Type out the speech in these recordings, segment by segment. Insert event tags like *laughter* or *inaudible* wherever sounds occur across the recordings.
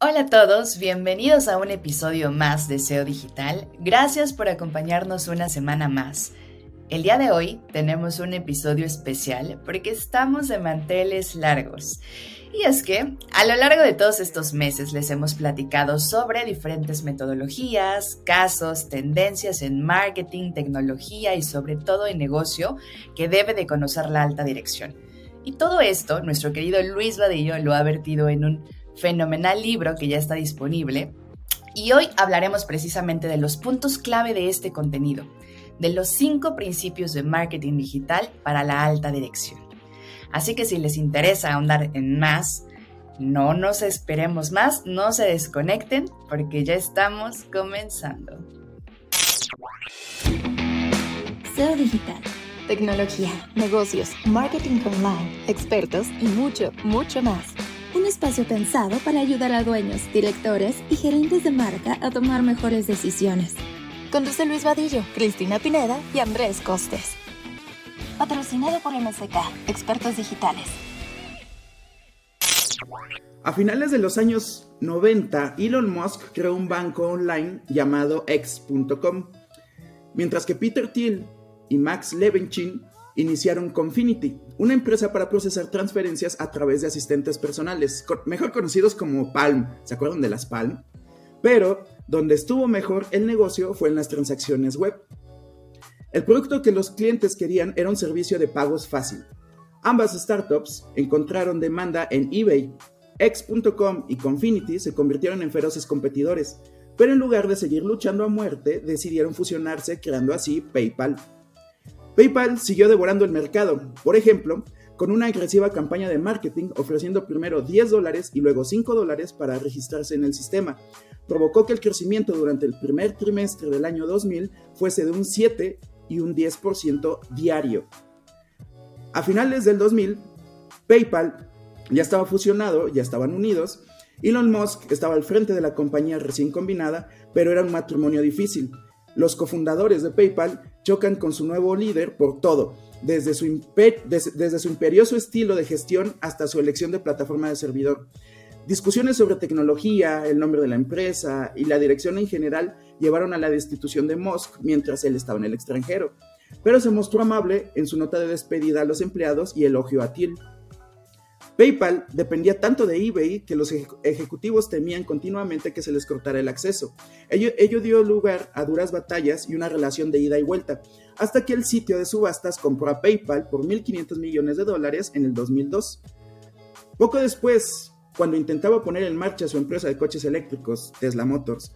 Hola a todos, bienvenidos a un episodio más de SEO Digital. Gracias por acompañarnos una semana más. El día de hoy tenemos un episodio especial porque estamos de manteles largos. Y es que a lo largo de todos estos meses les hemos platicado sobre diferentes metodologías, casos, tendencias en marketing, tecnología y sobre todo en negocio que debe de conocer la alta dirección. Y todo esto, nuestro querido Luis Vadillo lo ha vertido en un fenomenal libro que ya está disponible. Y hoy hablaremos precisamente de los puntos clave de este contenido, de los cinco principios de marketing digital para la alta dirección. Así que si les interesa ahondar en más, no nos esperemos más, no se desconecten porque ya estamos comenzando. SEO Digital, tecnología, negocios, marketing online, expertos y mucho, mucho más un espacio pensado para ayudar a dueños, directores y gerentes de marca a tomar mejores decisiones. Conduce Luis Vadillo, Cristina Pineda y Andrés Costes. Patrocinado por MSK, expertos digitales. A finales de los años 90, Elon Musk creó un banco online llamado X.com, mientras que Peter Thiel y Max Levinchin iniciaron Confinity, una empresa para procesar transferencias a través de asistentes personales, mejor conocidos como Palm. ¿Se acuerdan de las Palm? Pero donde estuvo mejor el negocio fue en las transacciones web. El producto que los clientes querían era un servicio de pagos fácil. Ambas startups encontraron demanda en eBay. X.com y Confinity se convirtieron en feroces competidores, pero en lugar de seguir luchando a muerte, decidieron fusionarse creando así PayPal. PayPal siguió devorando el mercado, por ejemplo, con una agresiva campaña de marketing ofreciendo primero 10 dólares y luego 5 dólares para registrarse en el sistema. Provocó que el crecimiento durante el primer trimestre del año 2000 fuese de un 7 y un 10% diario. A finales del 2000, PayPal ya estaba fusionado, ya estaban unidos. Elon Musk estaba al frente de la compañía recién combinada, pero era un matrimonio difícil. Los cofundadores de PayPal chocan con su nuevo líder por todo, desde su, desde, su imperioso estilo de gestión hasta su elección de plataforma de servidor. Discusiones sobre tecnología, el nombre de la empresa y la dirección en general llevaron a la destitución de Musk mientras él estaba en el extranjero, pero se mostró amable en su nota de despedida a los empleados y elogió a Thiel. PayPal dependía tanto de eBay que los ejecutivos temían continuamente que se les cortara el acceso. Ello, dio lugar a duras batallas y una relación de ida y vuelta, hasta que el sitio de subastas compró a PayPal por 1.500 millones de dólares en el 2002. Poco después, cuando intentaba poner en marcha su empresa de coches eléctricos, Tesla Motors,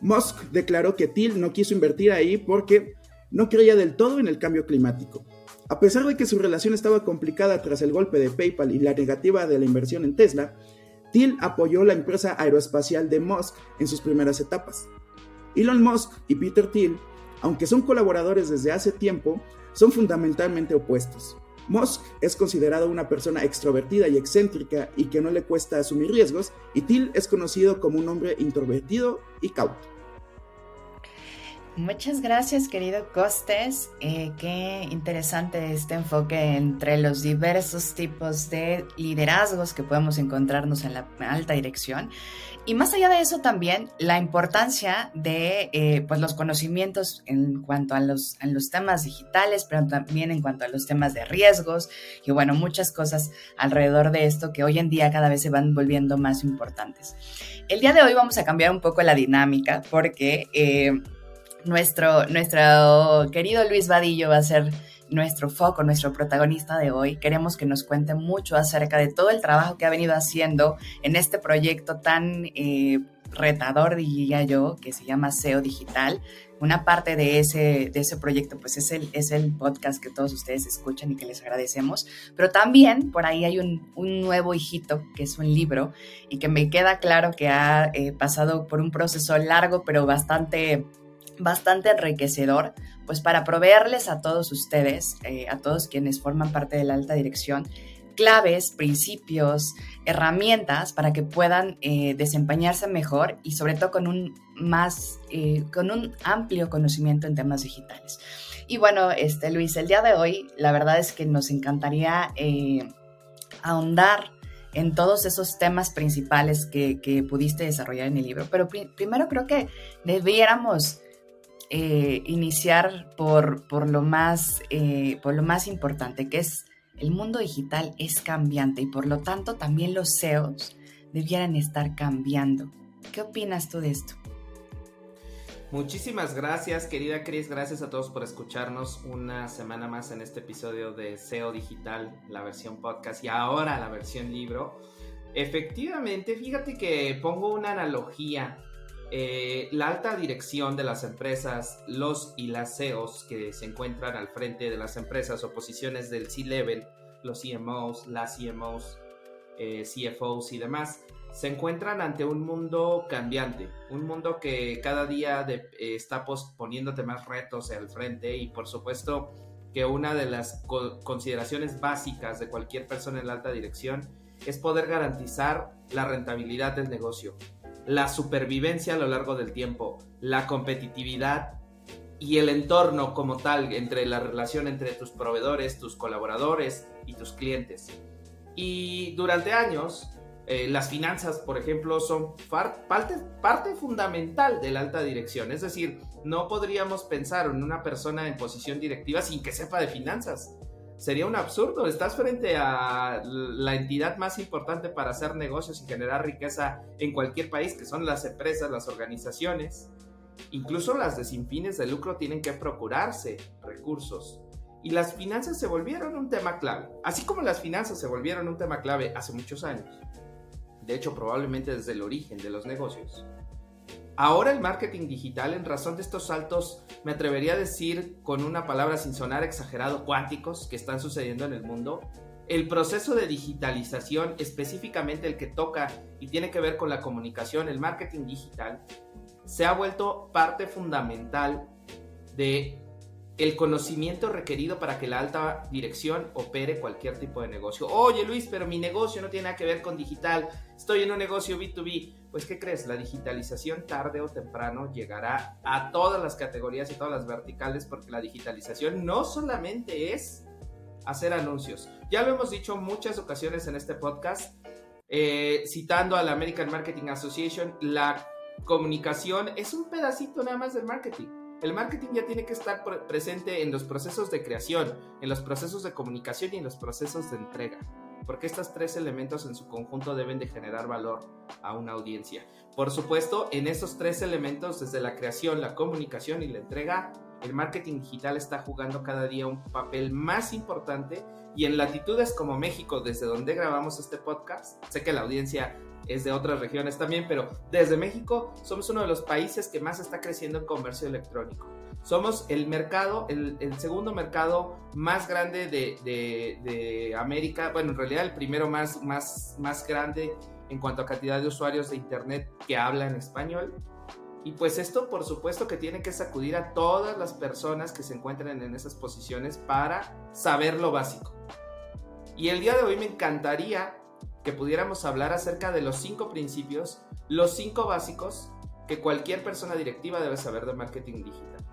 Musk declaró que Thiel no quiso invertir ahí porque no creía del todo en el cambio climático. A pesar de que su relación estaba complicada tras el golpe de PayPal y la negativa de la inversión en Tesla, Thiel apoyó la empresa aeroespacial de Musk en sus primeras etapas. Elon Musk y Peter Thiel, aunque son colaboradores desde hace tiempo, son fundamentalmente opuestos. Musk es considerado una persona extrovertida y excéntrica y que no le cuesta asumir riesgos, y Thiel es conocido como un hombre introvertido y cauto. Muchas gracias, querido Costes. Eh, qué interesante este enfoque entre los diversos tipos de liderazgos que podemos encontrarnos en la alta dirección. Y más allá de eso también, la importancia de eh, pues los conocimientos en cuanto a los, en los temas digitales, pero también en cuanto a los temas de riesgos y bueno, muchas cosas alrededor de esto que hoy en día cada vez se van volviendo más importantes. El día de hoy vamos a cambiar un poco la dinámica porque... Eh, nuestro, nuestro querido Luis Vadillo va a ser nuestro foco, nuestro protagonista de hoy. Queremos que nos cuente mucho acerca de todo el trabajo que ha venido haciendo en este proyecto tan eh, retador, diría yo, que se llama SEO Digital. Una parte de ese, de ese proyecto, pues es el, es el podcast que todos ustedes escuchan y que les agradecemos. Pero también por ahí hay un, nuevo hijito, que es un libro, y que me queda claro que ha eh, pasado por un proceso largo, pero bastante bastante enriquecedor, pues para proveerles a todos ustedes, eh, a todos quienes forman parte de la alta dirección, claves, principios, herramientas para que puedan eh, desempeñarse mejor y sobre todo con un más, eh, con un amplio conocimiento en temas digitales. Y bueno, este Luis, el día de hoy, la verdad es que nos encantaría ahondar en todos esos temas principales que, pudiste desarrollar en el libro. Pero primero creo que debiéramos eh, iniciar por, por, lo más, eh, por lo más importante, que es el mundo digital es cambiante y por lo tanto también los CEOs debieran estar cambiando. ¿Qué opinas tú de esto? Muchísimas gracias, querida Cris. Gracias a todos por escucharnos una semana más en este episodio de SEO Digital, la versión podcast y ahora la versión libro. Efectivamente, fíjate que pongo una analogía. Eh, la alta dirección de las empresas, los y las CEOs que se encuentran al frente de las empresas o posiciones del C-Level, los CMOs, las CMOs, eh, CFOs y demás, se encuentran ante un mundo cambiante, un mundo que cada día eh, está poniéndote más retos al frente y por supuesto que una de las consideraciones básicas de cualquier persona en la alta dirección es poder garantizar la rentabilidad del negocio, la supervivencia a lo largo del tiempo, la competitividad y el entorno como tal entre la relación entre tus proveedores, tus colaboradores y tus clientes. Y durante años eh, las finanzas, por ejemplo, son parte, parte fundamental de la alta dirección. Es decir, no podríamos pensar en una persona en posición directiva sin que sepa de finanzas. Sería un absurdo. Estás frente a la entidad más importante para hacer negocios y generar riqueza en cualquier país, que son las empresas, las organizaciones. Incluso las de sin fines de lucro tienen que procurarse recursos. Y las finanzas se volvieron un tema clave. Así como las finanzas se volvieron un tema clave hace muchos años de hecho probablemente desde el origen de los negocios. Ahora el marketing digital, en razón de estos saltos, me atrevería a decir con una palabra sin sonar exagerado, cuánticos que están sucediendo en el mundo, el proceso de digitalización, específicamente el que toca y tiene que ver con la comunicación, el marketing digital, se ha vuelto parte fundamental de el conocimiento requerido para que la alta dirección opere cualquier tipo de negocio. Oye Luis, pero mi negocio no tiene nada que ver con digital, estoy en un negocio B2B. Pues ¿qué crees? La digitalización tarde o temprano llegará a todas las categorías y todas las verticales porque la digitalización no solamente es hacer anuncios. Ya lo hemos dicho muchas ocasiones en este podcast, eh, citando a la American Marketing Association, la comunicación es un pedacito nada más del marketing el marketing ya tiene que estar presente en los procesos de creación, en los procesos de comunicación y en los procesos de entrega, porque estos tres elementos en su conjunto deben de generar valor a una audiencia. Por supuesto, en esos tres elementos, desde la creación, la comunicación y la entrega, el marketing digital está jugando cada día un papel más importante y en latitudes como México, desde donde grabamos este podcast, sé que la audiencia es de otras regiones también, pero desde México somos uno de los países que más está creciendo en comercio electrónico. Somos el mercado, el, segundo mercado más grande de, América, bueno, en realidad el primero más, más, más grande en cuanto a cantidad de usuarios de Internet que hablan español. Y pues esto por supuesto que tiene que sacudir a todas las personas que se encuentren en esas posiciones para saber lo básico. Y el día de hoy me encantaría que pudiéramos hablar acerca de los cinco principios, los cinco básicos que cualquier persona directiva debe saber de marketing digital.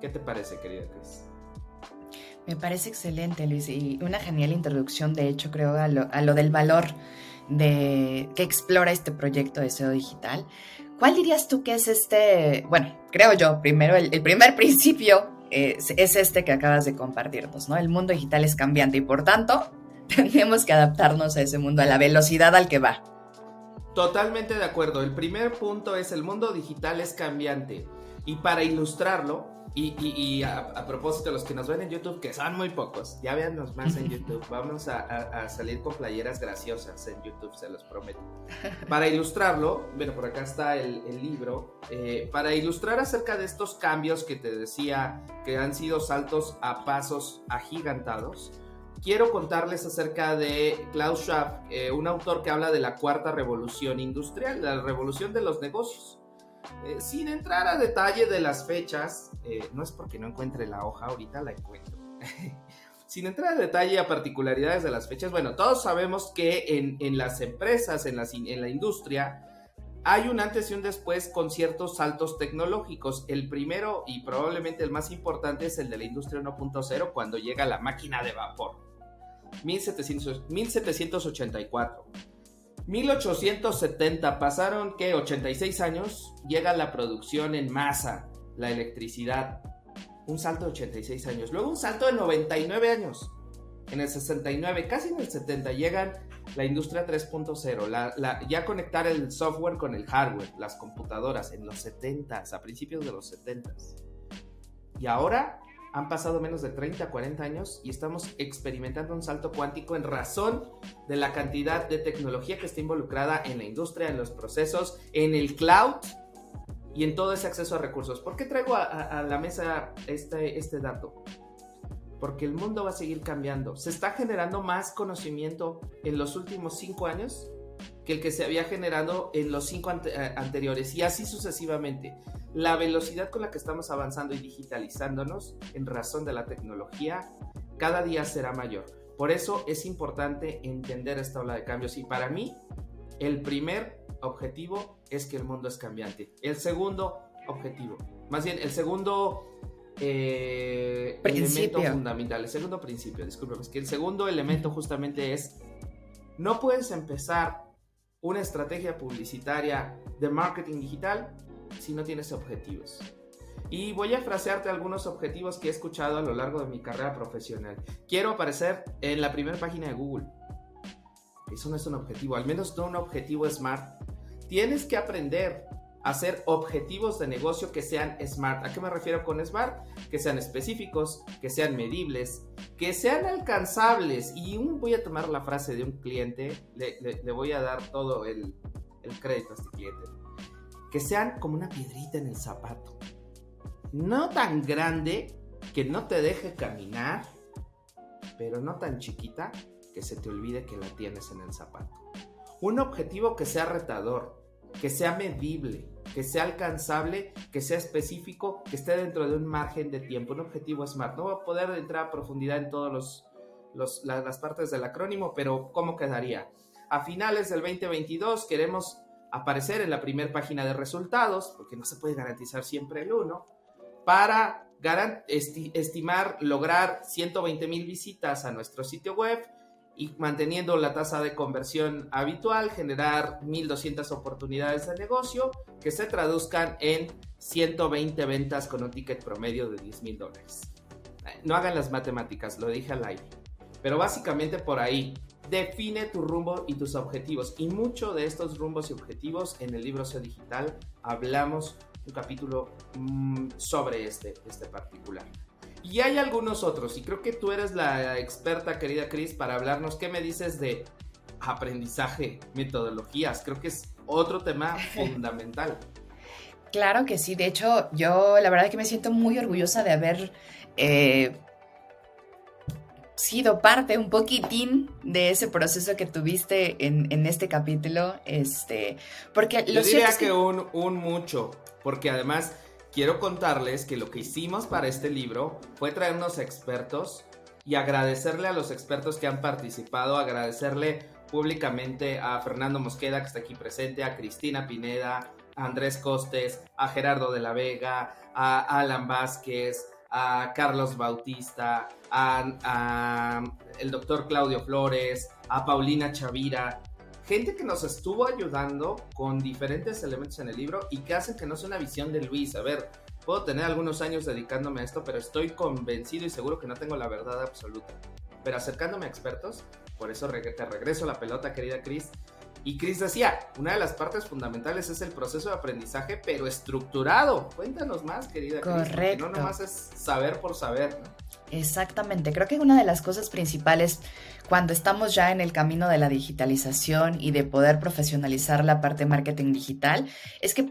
¿Qué te parece, querida Cris? Me parece excelente, Luis, y una genial introducción, de hecho, creo, a lo, del valor de, que explora este proyecto de SEO digital. ¿Cuál dirías tú que es este, bueno, creo yo, primero, el, primer *laughs* principio es, es, este que acabas de compartirnos, ¿no? El mundo digital es cambiante y por tanto *laughs* tenemos que adaptarnos a ese mundo, a la velocidad al que va. Totalmente de acuerdo. El primer punto es el mundo digital es cambiante. Y para ilustrarlo, y, a, propósito, los que nos ven en YouTube, que son muy pocos, ya véannos más en *laughs* YouTube. Vamos a, salir con playeras graciosas en YouTube, se los prometo. Para ilustrarlo, bueno, por acá está el, libro. Eh, para ilustrar acerca de estos cambios que te decía que han sido saltos a pasos agigantados, quiero contarles acerca de Klaus Schwab, eh, un autor que habla de la cuarta revolución industrial, la revolución de los negocios. Eh, sin entrar a detalle de las fechas, eh, no es porque no encuentre la hoja, ahorita la encuentro. *laughs* sin entrar a detalle a particularidades de las fechas, bueno, todos sabemos que en, las empresas, en, en la industria, hay un antes y un después con ciertos saltos tecnológicos. El primero y probablemente el más importante es el de la industria 1.0 cuando llega la máquina de vapor 1700, 1784. 1870, pasaron que 86 años, llega la producción en masa, la electricidad. Un salto de 86 años. Luego un salto de 99 años. En el 69, casi en el 70, llegan la industria 3.0, ya conectar el software con el hardware, las computadoras, en los 70, a principios de los 70. Y ahora han pasado menos de 30, 40 años y estamos experimentando un salto cuántico en razón de la cantidad de tecnología que está involucrada en la industria, en los procesos, en el cloud y en todo ese acceso a recursos. ¿Por qué traigo a, la mesa este, este dato? Porque el mundo va a seguir cambiando. Se está generando más conocimiento en los últimos cinco años que el que se había generado en los cinco eh, anteriores y así sucesivamente la velocidad con la que estamos avanzando y digitalizándonos en razón de la tecnología cada día será mayor. Por eso es importante entender esta ola de cambios y para mí el primer objetivo es que el mundo es cambiante. El segundo objetivo, más bien el segundo eh, elemento fundamental, el segundo principio, discúlpeme, es que el segundo elemento justamente es no puedes empezar una estrategia publicitaria de marketing digital si no tienes objetivos. Y voy a frasearte algunos objetivos que he escuchado a lo largo de mi carrera profesional. Quiero aparecer en la primera página de Google. Eso no es un objetivo, al menos no un objetivo smart. Tienes que aprender hacer objetivos de negocio que sean smart. ¿A qué me refiero con smart? Que sean específicos, que sean medibles, que sean alcanzables. Y voy a tomar la frase de un cliente, le, voy a dar todo el, el crédito a este cliente que sean como una piedrita en el zapato. No tan grande que no te deje caminar, pero no tan chiquita que se te olvide que la tienes en el zapato. Un objetivo que sea retador, que sea medible, que sea alcanzable, que sea específico, que esté dentro de un margen de tiempo. Un objetivo SMART. No voy a poder entrar a profundidad en todas las partes del acrónimo, pero ¿cómo quedaría? A finales del 2022 queremos aparecer en la primera página de resultados, porque no se puede garantizar siempre el 1, para estimar lograr 120 mil visitas a nuestro sitio web y manteniendo la tasa de conversión habitual, generar 1.200 oportunidades de negocio que se traduzcan en 120 ventas con un ticket promedio de 10 mil dólares. No hagan las matemáticas, lo dije al aire. Pero básicamente por ahí, define tu rumbo y tus objetivos. Y mucho de estos rumbos y objetivos en el libro SEO Digital hablamos un capítulo mm, sobre este, este particular. Y hay algunos otros, y creo que tú eres la experta, querida Cris, para hablarnos. ¿Qué me dices de aprendizaje, metodologías? Creo que es otro tema *laughs* fundamental. Claro que sí, de hecho yo la verdad que me siento muy orgullosa de haber eh, sido parte un poquitín de ese proceso que tuviste en, este capítulo, este, porque lo Yo diría que, un, un mucho, porque además quiero contarles que lo que hicimos para este libro fue traernos expertos y agradecerle a los expertos que han participado, agradecerle públicamente a Fernando Mosqueda, que está aquí presente, a Cristina Pineda, a Andrés Costes, a Gerardo de la Vega, a Alan Vázquez, a Carlos Bautista, a, el doctor Claudio Flores, a Paulina Chavira, gente que nos estuvo ayudando con diferentes elementos en el libro y que hacen que no sea una visión de Luis. A ver, puedo tener algunos años dedicándome a esto, pero estoy convencido y seguro que no tengo la verdad absoluta. Pero acercándome a expertos, por eso te regreso la pelota, querida Cris, y Chris decía, una de las partes fundamentales es el proceso de aprendizaje, pero estructurado. Cuéntanos más, querida Correcto. no nomás es saber por saber. Exactamente. Creo que una de las cosas principales cuando estamos ya en el camino de la digitalización y de poder profesionalizar la parte de marketing digital es que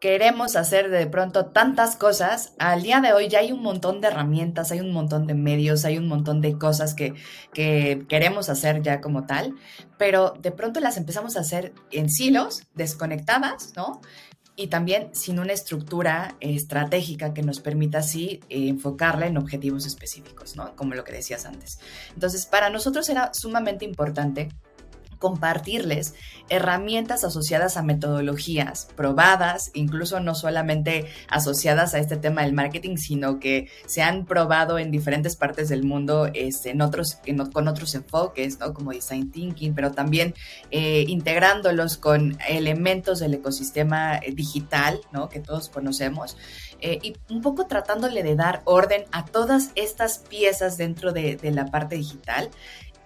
queremos hacer de pronto tantas cosas, al día de hoy ya hay un montón de herramientas, hay un montón de medios, hay un montón de cosas que, queremos hacer ya como tal, pero de pronto las empezamos a hacer en silos, desconectadas, ¿no? Y también sin una estructura estratégica que nos permita así eh, enfocarla en objetivos específicos, ¿no? Como lo que decías antes. Entonces, para nosotros era sumamente importante compartirles herramientas asociadas a metodologías probadas, incluso no solamente asociadas a este tema del marketing, sino que se han probado en diferentes partes del mundo este, en otros, con otros enfoques, ¿no? como design thinking, pero también eh, integrándolos con elementos del ecosistema digital ¿no? que todos conocemos. Eh, y un poco tratándole de dar orden a todas estas piezas dentro de, de la parte digital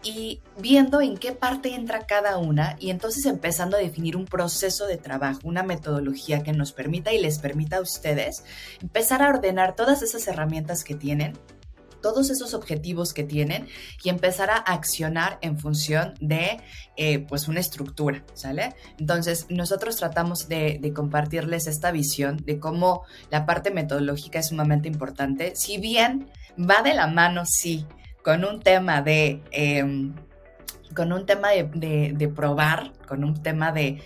y viendo en qué parte entra cada una y entonces empezando a definir un proceso de trabajo, una metodología que nos permita y les permita a ustedes empezar a ordenar todas esas herramientas que tienen todos esos objetivos que tienen y empezar a accionar en función de eh, pues una estructura, ¿sale? Entonces nosotros tratamos de, de, compartirles esta visión de cómo la parte metodológica es sumamente importante, si bien va de la mano, sí, con un tema de... Em, con un tema de, probar, con un tema de,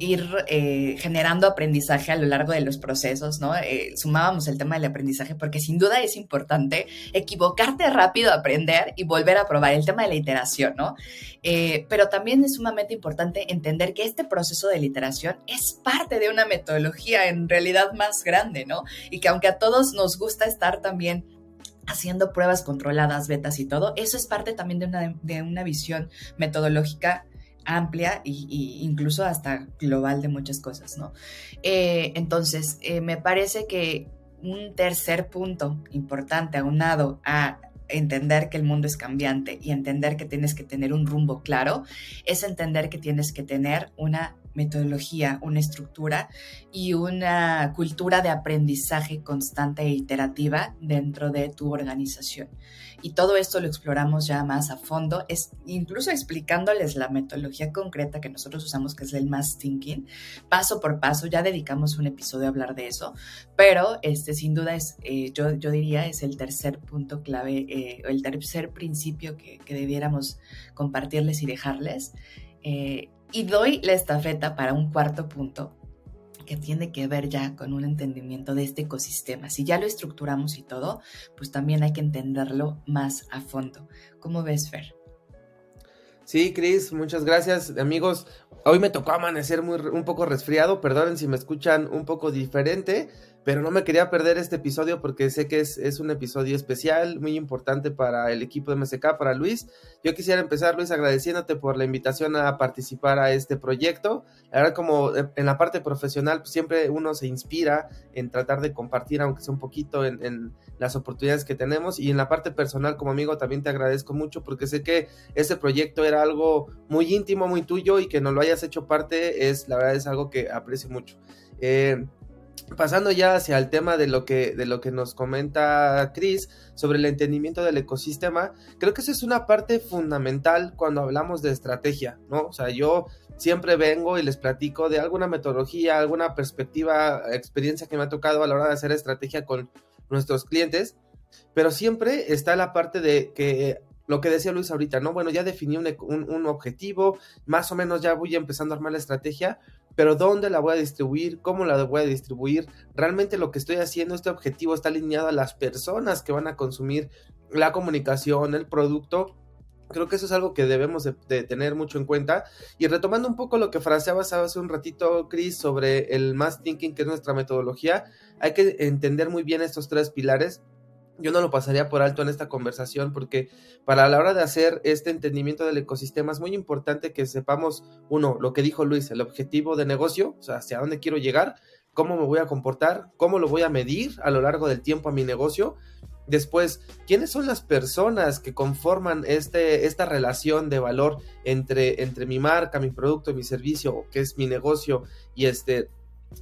ir eh, generando aprendizaje a lo largo de los procesos, ¿no? Eh, sumábamos el tema del aprendizaje porque sin duda es importante equivocarte rápido, aprender y volver a probar, el tema de la iteración, ¿no? Eh, pero también es sumamente importante entender que este proceso de iteración es parte de una metodología en realidad más grande, ¿no? Y que aunque a todos nos gusta estar también haciendo pruebas controladas, betas y todo, eso es parte también de una, de una visión metodológica amplia e incluso hasta global de muchas cosas, ¿no? Eh, entonces, eh, me parece que un tercer punto importante aunado a entender que el mundo es cambiante y entender que tienes que tener un rumbo claro, es entender que tienes que tener una metodología, una estructura y una cultura de aprendizaje constante e iterativa dentro de tu organización. Y todo esto lo exploramos ya más a fondo, es incluso explicándoles la metodología concreta que nosotros usamos, que es el Mass Thinking, paso por paso. Ya dedicamos un episodio a hablar de eso, pero este sin duda es, eh, yo, yo diría, es el tercer punto clave, eh, el tercer principio que, que, debiéramos compartirles y dejarles. Eh, y doy la estafeta para un cuarto punto que tiene que ver ya con un entendimiento de este ecosistema. Si ya lo estructuramos y todo, pues también hay que entenderlo más a fondo. ¿Cómo ves, Fer? Sí, Cris, muchas gracias, amigos. Hoy me tocó amanecer muy, un poco resfriado, perdonen si me escuchan un poco diferente, pero no me quería perder este episodio porque sé que es, un episodio especial, muy importante para el equipo de MSK, para Luis. Yo quisiera empezar, Luis, agradeciéndote por la invitación a participar a este proyecto. Verdad, como en la parte profesional, pues, siempre uno se inspira en tratar de compartir, aunque sea un poquito, en, en, las oportunidades que tenemos. Y en la parte personal, como amigo, también te agradezco mucho porque sé que este proyecto era algo muy íntimo, muy tuyo y que no lo hayas hecho parte, es la verdad es algo que aprecio mucho. Eh, pasando ya hacia el tema de lo que, de lo que nos comenta Chris sobre el entendimiento del ecosistema, creo que esa es una parte fundamental cuando hablamos de estrategia, ¿no? O sea, yo siempre vengo y les platico de alguna metodología, alguna perspectiva, experiencia que me ha tocado a la hora de hacer estrategia con nuestros clientes, pero siempre está la parte de que lo que decía Luis ahorita, ¿no? Bueno, ya definí un, un, objetivo, más o menos ya voy empezando a armar la estrategia, pero ¿dónde la voy a distribuir? ¿Cómo la voy a distribuir? Realmente lo que estoy haciendo, este objetivo está alineado a las personas que van a consumir la comunicación, el producto. Creo que eso es algo que debemos de, tener mucho en cuenta. Y retomando un poco lo que fraseabas hace un ratito, Chris, sobre el Mass Thinking, que es nuestra metodología, hay que entender muy bien estos tres pilares yo no lo pasaría por alto en esta conversación porque para la hora de hacer este entendimiento del ecosistema es muy importante que sepamos, uno, lo que dijo Luis, el objetivo de negocio, o sea, hacia dónde quiero llegar, cómo me voy a comportar, cómo lo voy a medir a lo largo del tiempo a mi negocio. Después, ¿quiénes son las personas que conforman este, esta relación de valor entre, entre mi marca, mi producto, mi servicio, que es mi negocio y este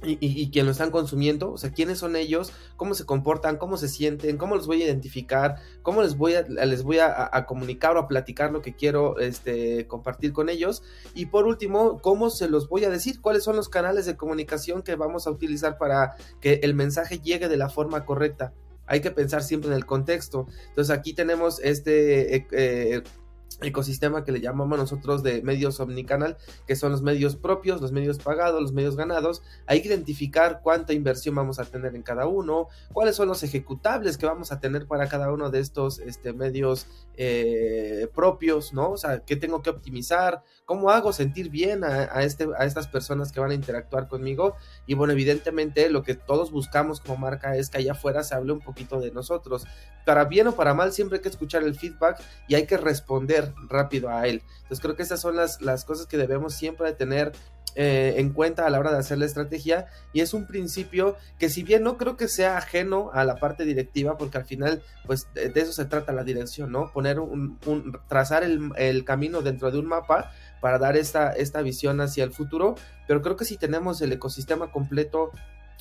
y, y, quien lo están consumiendo, o sea, quiénes son ellos, cómo se comportan, cómo se sienten, cómo los voy a identificar, cómo les voy a, les voy a, comunicar o a platicar lo que quiero este, compartir con ellos. Y por último, cómo se los voy a decir, cuáles son los canales de comunicación que vamos a utilizar para que el mensaje llegue de la forma correcta. Hay que pensar siempre en el contexto. Entonces aquí tenemos este... Eh, eh, ecosistema que le llamamos nosotros de medios omnicanal, que son los medios propios, los medios pagados, los medios ganados. Hay que identificar cuánta inversión vamos a tener en cada uno, cuáles son los ejecutables que vamos a tener para cada uno de estos este, medios eh, propios, ¿no? O sea, qué tengo que optimizar, cómo hago sentir bien a, este, a estas personas que van a interactuar conmigo. Y bueno, evidentemente lo que todos buscamos como marca es que allá afuera se hable un poquito de nosotros. Para bien o para mal, siempre hay que escuchar el feedback y hay que responder rápido a él. Entonces creo que esas son las, las cosas que debemos siempre tener eh, en cuenta a la hora de hacer la estrategia y es un principio que si bien no creo que sea ajeno a la parte directiva porque al final pues de, eso se trata la dirección, ¿no? Poner un, trazar el, el, camino dentro de un mapa para dar esta, esta visión hacia el futuro, pero creo que si tenemos el ecosistema completo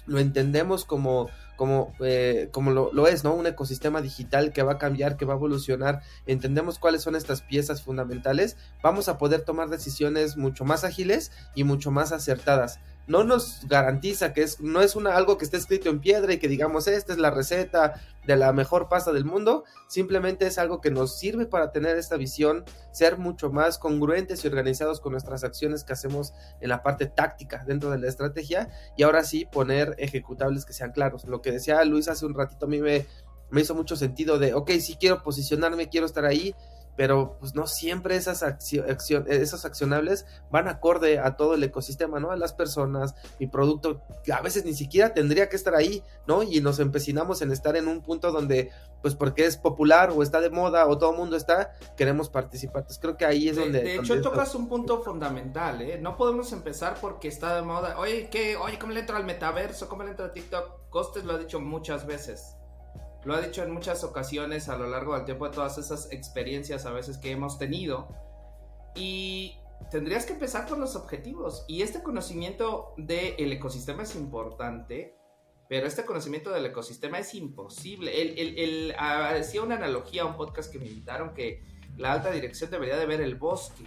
lo entendemos como, como, eh, como lo, lo, es, ¿no? Un ecosistema digital que va a cambiar, que va a evolucionar, entendemos cuáles son estas piezas fundamentales, vamos a poder tomar decisiones mucho más ágiles y mucho más acertadas no nos garantiza que es, no es una, algo que esté escrito en piedra y que digamos, esta es la receta de la mejor pasta del mundo, simplemente es algo que nos sirve para tener esta visión, ser mucho más congruentes y organizados con nuestras acciones que hacemos en la parte táctica dentro de la estrategia y ahora sí poner ejecutables que sean claros. Lo que decía Luis hace un ratito a mí me, me hizo mucho sentido de, ok, sí quiero posicionarme, quiero estar ahí, pero pues no siempre esas, esos accionables van acorde a todo el ecosistema, ¿no? A las personas, mi producto, que a veces ni siquiera tendría que estar ahí, ¿no? Y nos empecinamos en estar en un punto donde, pues porque es popular o está de moda o todo el mundo está, queremos participar. Entonces creo que ahí es donde... De hecho, tocas un punto fundamental, ¿eh? No podemos empezar porque está de moda. Oye, ¿qué? Oye, ¿cómo le entro al metaverso? ¿Cómo le entro a TikTok? Costes lo ha dicho muchas veces lo ha dicho en muchas ocasiones a lo largo del tiempo de todas esas experiencias a veces que hemos tenido. Y tendrías que empezar con los objetivos. Y este conocimiento del ecosistema es importante, pero este conocimiento del ecosistema es imposible. Él, ah, decía una analogía a un podcast que me invitaron que la alta dirección debería de ver el bosque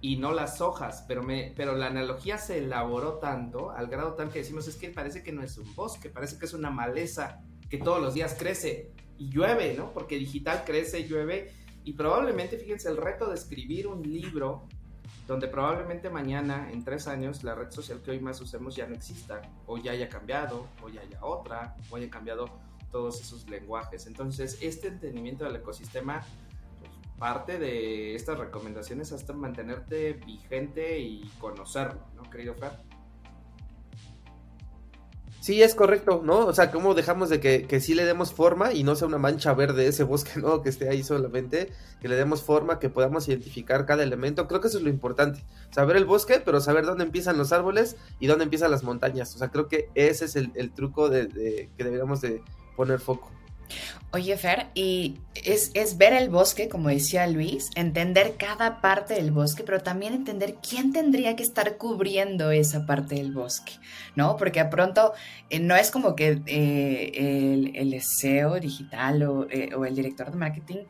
y no las hojas, pero, me, pero la analogía se elaboró tanto, al grado tal que decimos es que parece que no es un bosque, parece que es una maleza que todos los días crece y llueve, ¿no? Porque digital crece, llueve y probablemente, fíjense, el reto de escribir un libro donde probablemente mañana, en tres años, la red social que hoy más usemos ya no exista, o ya haya cambiado, o ya haya otra, o haya cambiado todos esos lenguajes. Entonces, este entendimiento del ecosistema, pues, parte de estas recomendaciones hasta mantenerte vigente y conocerlo, ¿no, querido Fer? Sí, es correcto, ¿no? O sea, ¿cómo dejamos de que, que sí le demos forma y no sea una mancha verde ese bosque, *laughs* ¿no? Que esté ahí solamente, que le demos forma, que podamos identificar cada elemento. Creo que eso es lo importante. Saber el bosque, pero saber dónde empiezan los árboles y dónde empiezan las montañas. O sea, creo que ese es el, el truco de, de, que deberíamos de poner foco. Oye, Fer, y es, ver el bosque, como decía Luis, entender cada parte del bosque, pero también entender quién tendría que estar cubriendo esa parte del bosque, ¿no? Porque a pronto eh, no es como que eh, el, el, SEO digital eh, o, el director de marketing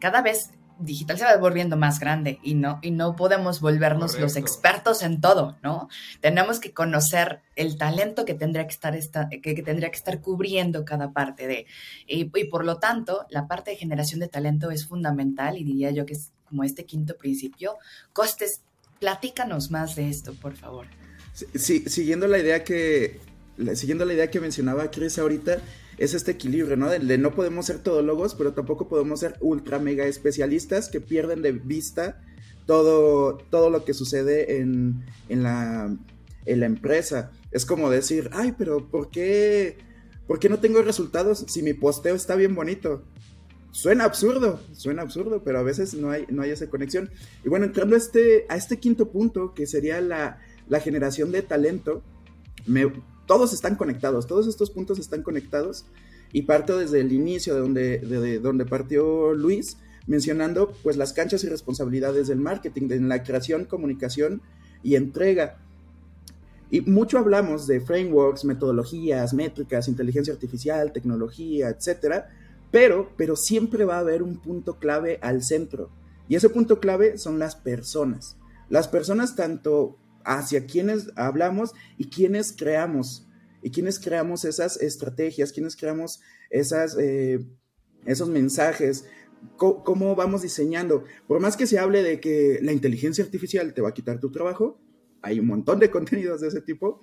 cada vez digital se va volviendo más grande y no, y no podemos volvernos los expertos en todo, ¿no? Tenemos que conocer el talento que tendría que estar, esta, que, tendría que estar cubriendo cada parte de. Y, por lo tanto, la parte de generación de talento es fundamental y diría yo que es como este quinto principio. Costes, platícanos más de esto, por favor. Sí, siguiendo la idea que, siguiendo la idea que mencionaba Chris ahorita, es este equilibrio, ¿no? De, no podemos ser todólogos, pero tampoco podemos ser ultra mega especialistas que pierden de vista todo, todo lo que sucede en, en, la, en la empresa. Es como decir, ay, pero ¿por qué, ¿por qué no tengo resultados si mi posteo está bien bonito? Suena absurdo, suena absurdo, pero a veces no hay, no hay esa conexión. Y bueno, entrando a este, a este quinto punto, que sería la, la generación de talento, me, todos están conectados, todos estos puntos están conectados y parto desde el inicio de donde, de, donde partió Luis, mencionando pues las canchas y responsabilidades del marketing, de la creación, comunicación y entrega. Y mucho hablamos de frameworks, metodologías, métricas, inteligencia artificial, tecnología, etcétera, pero, pero siempre va a haber un punto clave al centro. Y ese punto clave son las personas. Las personas tanto hacia quienes hablamos y quienes creamos, y quienes creamos esas estrategias, quienes creamos esas, eh, esos mensajes, cómo vamos diseñando. Por más que se hable de que la inteligencia artificial te va a quitar tu trabajo, hay un montón de *laughs* contenidos de ese tipo.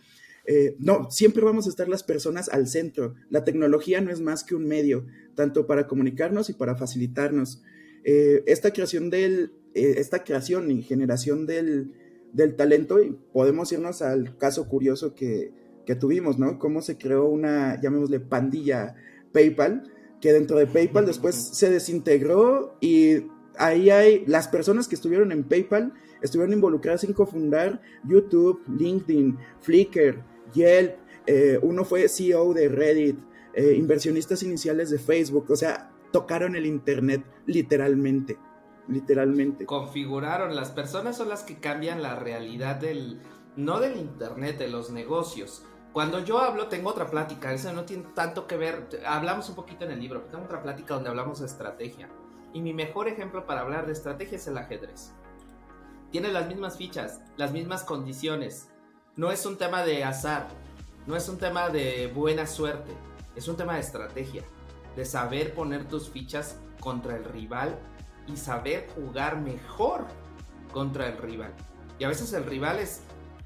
Eh, no, siempre vamos a estar las personas al centro. La tecnología no es más que un medio, tanto para comunicarnos y para facilitarnos. Eh, esta creación del, eh, esta creación y generación del, del, talento, y podemos irnos al caso curioso que, que tuvimos, ¿no? Cómo se creó una, llamémosle, pandilla PayPal, que dentro de PayPal después se desintegró y ahí hay las personas que estuvieron en PayPal estuvieron involucradas en cofundar YouTube, LinkedIn, Flickr, Yelp, eh, uno fue CEO de Reddit, eh, inversionistas iniciales de Facebook, o sea, tocaron el Internet literalmente, literalmente. Configuraron, las personas son las que cambian la realidad del, no del Internet, de los negocios. Cuando yo hablo, tengo otra plática, eso no tiene tanto que ver, hablamos un poquito en el libro, tengo otra plática donde hablamos de estrategia. Y mi mejor ejemplo para hablar de estrategia es el ajedrez. Tiene las mismas fichas, las mismas condiciones. No es un tema de azar, no es un tema de buena suerte, es un tema de estrategia, de saber poner tus fichas contra el rival y saber jugar mejor contra el rival. Y a veces el rival es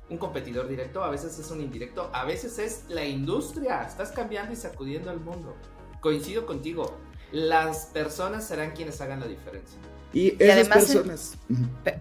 un competidor directo, a veces es un indirecto, a veces es la industria. Estás cambiando y sacudiendo el mundo. Coincido contigo, las personas serán quienes hagan la diferencia. Y esas personas.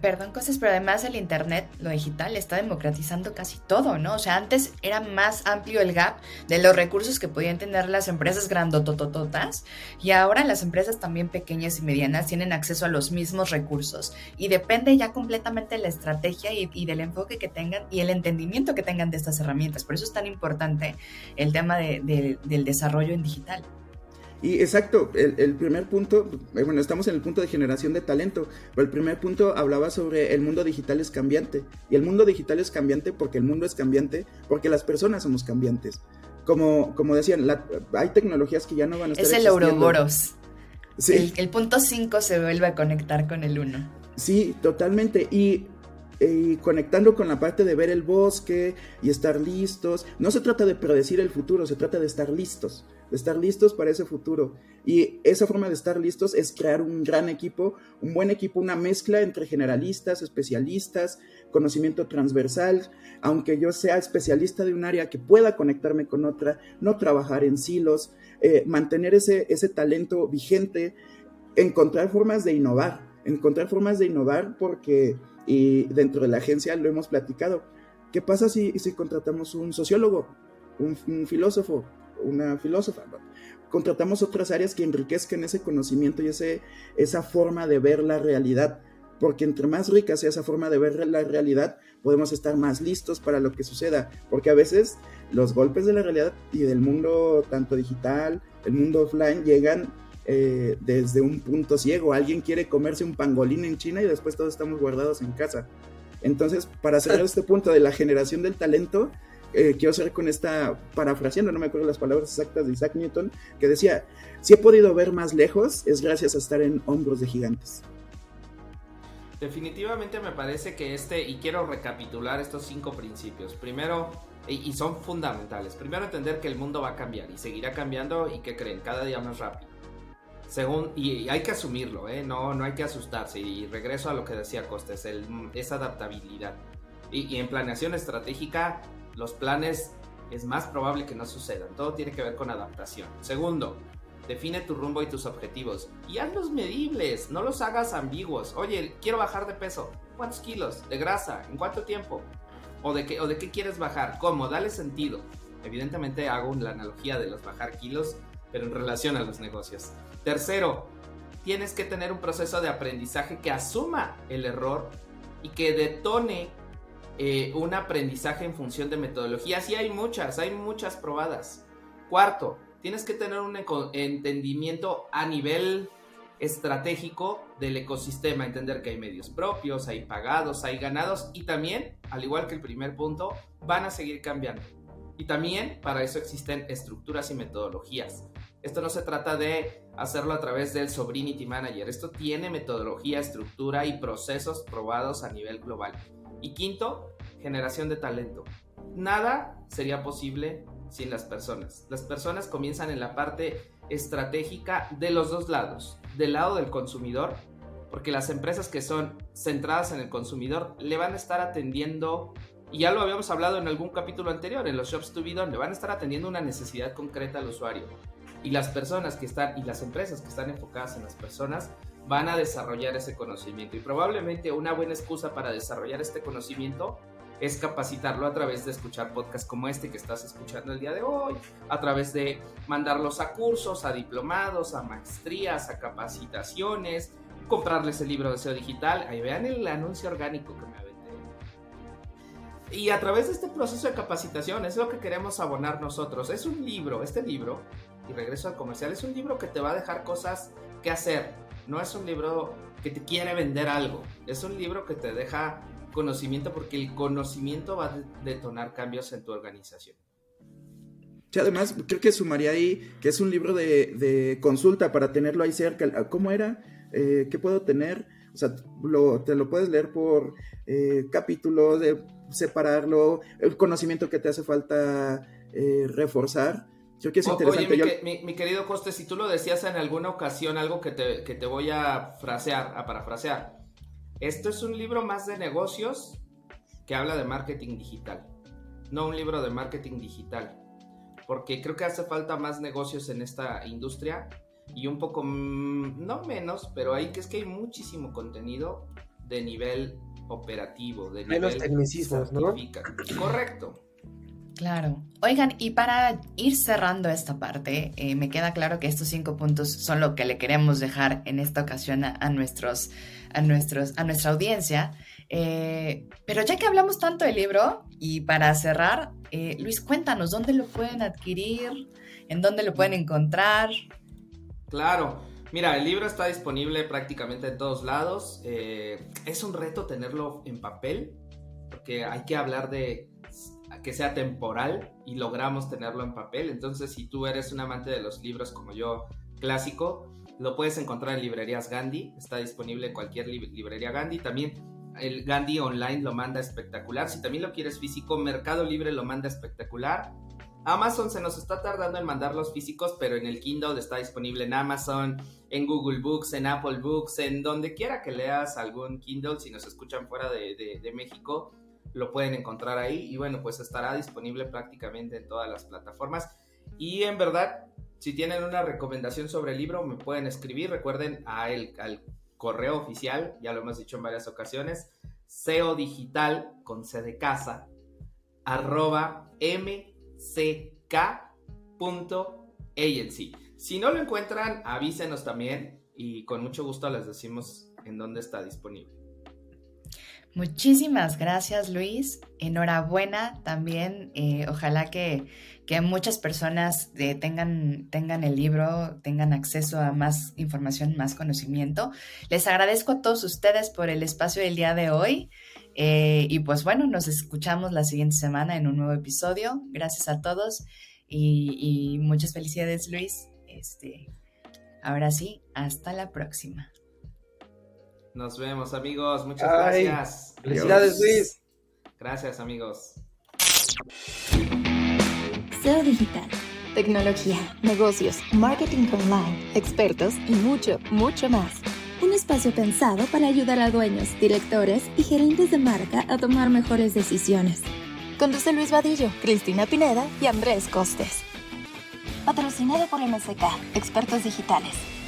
perdón, cosas, pero además el Internet, lo digital, está democratizando casi todo, ¿no? O sea, antes era más amplio el gap de los recursos que podían tener las empresas grandototototas y ahora las empresas también pequeñas y medianas tienen acceso a los mismos recursos y depende ya completamente de la estrategia y, del enfoque que tengan y el entendimiento que tengan de estas herramientas. Por eso es tan importante el tema del desarrollo en digital. Y exacto, el, primer punto, eh, bueno, estamos en el punto de generación de talento, pero el primer punto hablaba sobre el mundo digital es cambiante. Y el mundo digital es cambiante porque el mundo es cambiante, porque las personas somos cambiantes. Como, como decían, hay tecnologías que ya no van a estar. Es el Ouroboros. Sí. El, punto 5 se vuelve a conectar con el 1. Sí, totalmente. Y y conectando con la parte de ver el bosque y estar listos. No se trata de predecir el futuro, se trata de estar listos estar listos para ese futuro. Y esa forma de estar listos es crear un gran equipo, un buen equipo, una mezcla entre generalistas, especialistas, conocimiento transversal, aunque yo sea especialista de un área que pueda conectarme con otra, no trabajar en silos, eh, mantener ese, ese talento vigente, encontrar formas de innovar, encontrar formas de innovar porque, y dentro de la agencia lo hemos platicado, ¿qué pasa si, si contratamos un sociólogo, un filósofo, una filósofa. Contratamos otras áreas que enriquezcan ese conocimiento y ese, esa forma de ver la realidad, porque entre más rica sea esa forma de ver la realidad, podemos estar más listos para lo que suceda, porque a veces los golpes de la realidad y del mundo tanto digital, el mundo offline, llegan eh, desde un punto ciego. Alguien quiere comerse un pangolín en China y después todos estamos guardados en casa. Entonces, para cerrar *laughs* este punto de la generación del talento, eh, quiero hacer con esta, parafraseando, no me acuerdo las palabras exactas de Isaac Newton, que decía, si he podido ver más lejos es gracias a estar en hombros de gigantes. Definitivamente me parece que este, y quiero recapitular estos cinco principios. Primero, y, son fundamentales. Primero, entender que el mundo va a cambiar y seguirá cambiando y que creen cada día más rápido. Según, y, hay que asumirlo, ¿eh? no, no hay que asustarse. Y regreso a lo que decía Costes, esa adaptabilidad. y en planeación estratégica, los planes es más probable que no sucedan. Todo tiene que ver con adaptación. Segundo, define tu rumbo y tus objetivos. Y hazlos medibles, no los hagas ambiguos. Oye, quiero bajar de peso. ¿Cuántos kilos? ¿De grasa? ¿En cuánto tiempo? ¿O de qué, o de qué quieres bajar? ¿Cómo? Dale sentido. Evidentemente hago la analogía de los bajar kilos, pero en relación a los negocios. Tercero, tienes que tener un proceso de aprendizaje que asuma el error y que detone eh, un aprendizaje en función de metodologías y hay muchas, hay muchas probadas. Cuarto, tienes que tener un entendimiento a nivel estratégico del ecosistema, entender que hay medios propios, hay pagados, hay ganados y también, al igual que el primer punto, van a seguir cambiando. Y también para eso existen estructuras y metodologías. Esto no se trata de hacerlo a través del Sobrinity Manager, esto tiene metodología, estructura y procesos probados a nivel global. Y quinto, generación de talento. Nada sería posible sin las personas. Las personas comienzan en la parte estratégica de los dos lados, del lado del consumidor, porque las empresas que son centradas en el consumidor le van a estar atendiendo, y ya lo habíamos hablado en algún capítulo anterior, en los shops to be done, le van a estar atendiendo una necesidad concreta al usuario. Y las personas que están, y las empresas que están enfocadas en las personas, van a desarrollar ese conocimiento. Y probablemente una buena excusa para desarrollar este conocimiento es capacitarlo a través de escuchar podcasts como este que estás escuchando el día de hoy, a través de mandarlos a cursos, a diplomados, a maestrías, a capacitaciones, comprarles el libro de SEO digital. Ahí vean el anuncio orgánico que me aventé. Y a través de este proceso de capacitación es lo que queremos abonar nosotros. Es un libro, este libro, y regreso al comercial, es un libro que te va a dejar cosas que hacer. No es un libro que te quiere vender algo. Es un libro que te deja conocimiento porque el conocimiento va a detonar cambios en tu organización. Sí, además, creo que sumaría ahí que es un libro de, consulta para tenerlo ahí cerca. ¿Cómo era? Eh, ¿Qué puedo tener? O sea, te lo puedes leer por eh, capítulo, de separarlo, el conocimiento que te hace falta eh, reforzar. Creo que es interesante. Oye, mi, mi, querido Coste, si tú lo decías en alguna ocasión, algo que te, que te voy a frasear, a parafrasear esto es un libro más de negocios que habla de marketing digital, no un libro de marketing digital, porque creo que hace falta más negocios en esta industria y un poco, mm, no menos, pero hay que es que hay muchísimo contenido de nivel operativo, de Menos nivel tecnicismos, ¿no? Correcto. Claro. Oigan, y para ir cerrando esta parte, eh, me queda claro que estos cinco puntos son lo que le queremos dejar en esta ocasión a, nuestros, a, nuestros, a nuestra audiencia. Eh, pero ya que hablamos tanto del libro, y para cerrar, eh, Luis, cuéntanos dónde lo pueden adquirir, en dónde lo pueden encontrar. Claro, mira, el libro está disponible prácticamente en todos lados. es un reto tenerlo en papel, porque hay que hablar de que sea temporal y logramos tenerlo en papel. Entonces, si tú eres un amante de los libros como yo, clásico, lo puedes encontrar en librerías Gandhi. Está disponible en cualquier librería Gandhi. También el Gandhi online lo manda espectacular. Si también lo quieres físico, Mercado Libre lo manda espectacular. Amazon se nos está tardando en mandar los físicos, pero en el Kindle está disponible en Amazon, en Google Books, en Apple Books, en donde quiera que leas algún Kindle, si nos escuchan fuera de, de México lo pueden encontrar ahí y bueno, pues estará disponible prácticamente en todas las plataformas. Y en verdad, si tienen una recomendación sobre el libro, me pueden escribir. Recuerden a el, al correo oficial, ya lo hemos dicho en varias ocasiones, SEO digital con C de casa, arroba mck.agency. Si no lo encuentran, avísenos también y con mucho gusto les decimos en dónde está disponible. Muchísimas gracias Luis. Enhorabuena también. Eh, ojalá que, muchas personas eh, tengan, tengan el libro, tengan acceso a más información, más conocimiento. Les agradezco a todos ustedes por el espacio del día de hoy. Eh, y pues bueno, nos escuchamos la siguiente semana en un nuevo episodio. Gracias a todos y, y muchas felicidades Luis. Este, ahora sí, hasta la próxima. Nos vemos, amigos. Muchas gracias. Felicidades, Luis. Gracias, amigos. SEO Digital. Tecnología, negocios, marketing online, expertos y mucho, mucho más. Un espacio pensado para ayudar a dueños, directores y gerentes de marca a tomar mejores decisiones. Conduce Luis Vadillo, Cristina Pineda y Andrés Costes. Patrocinado por MSK, Expertos Digitales.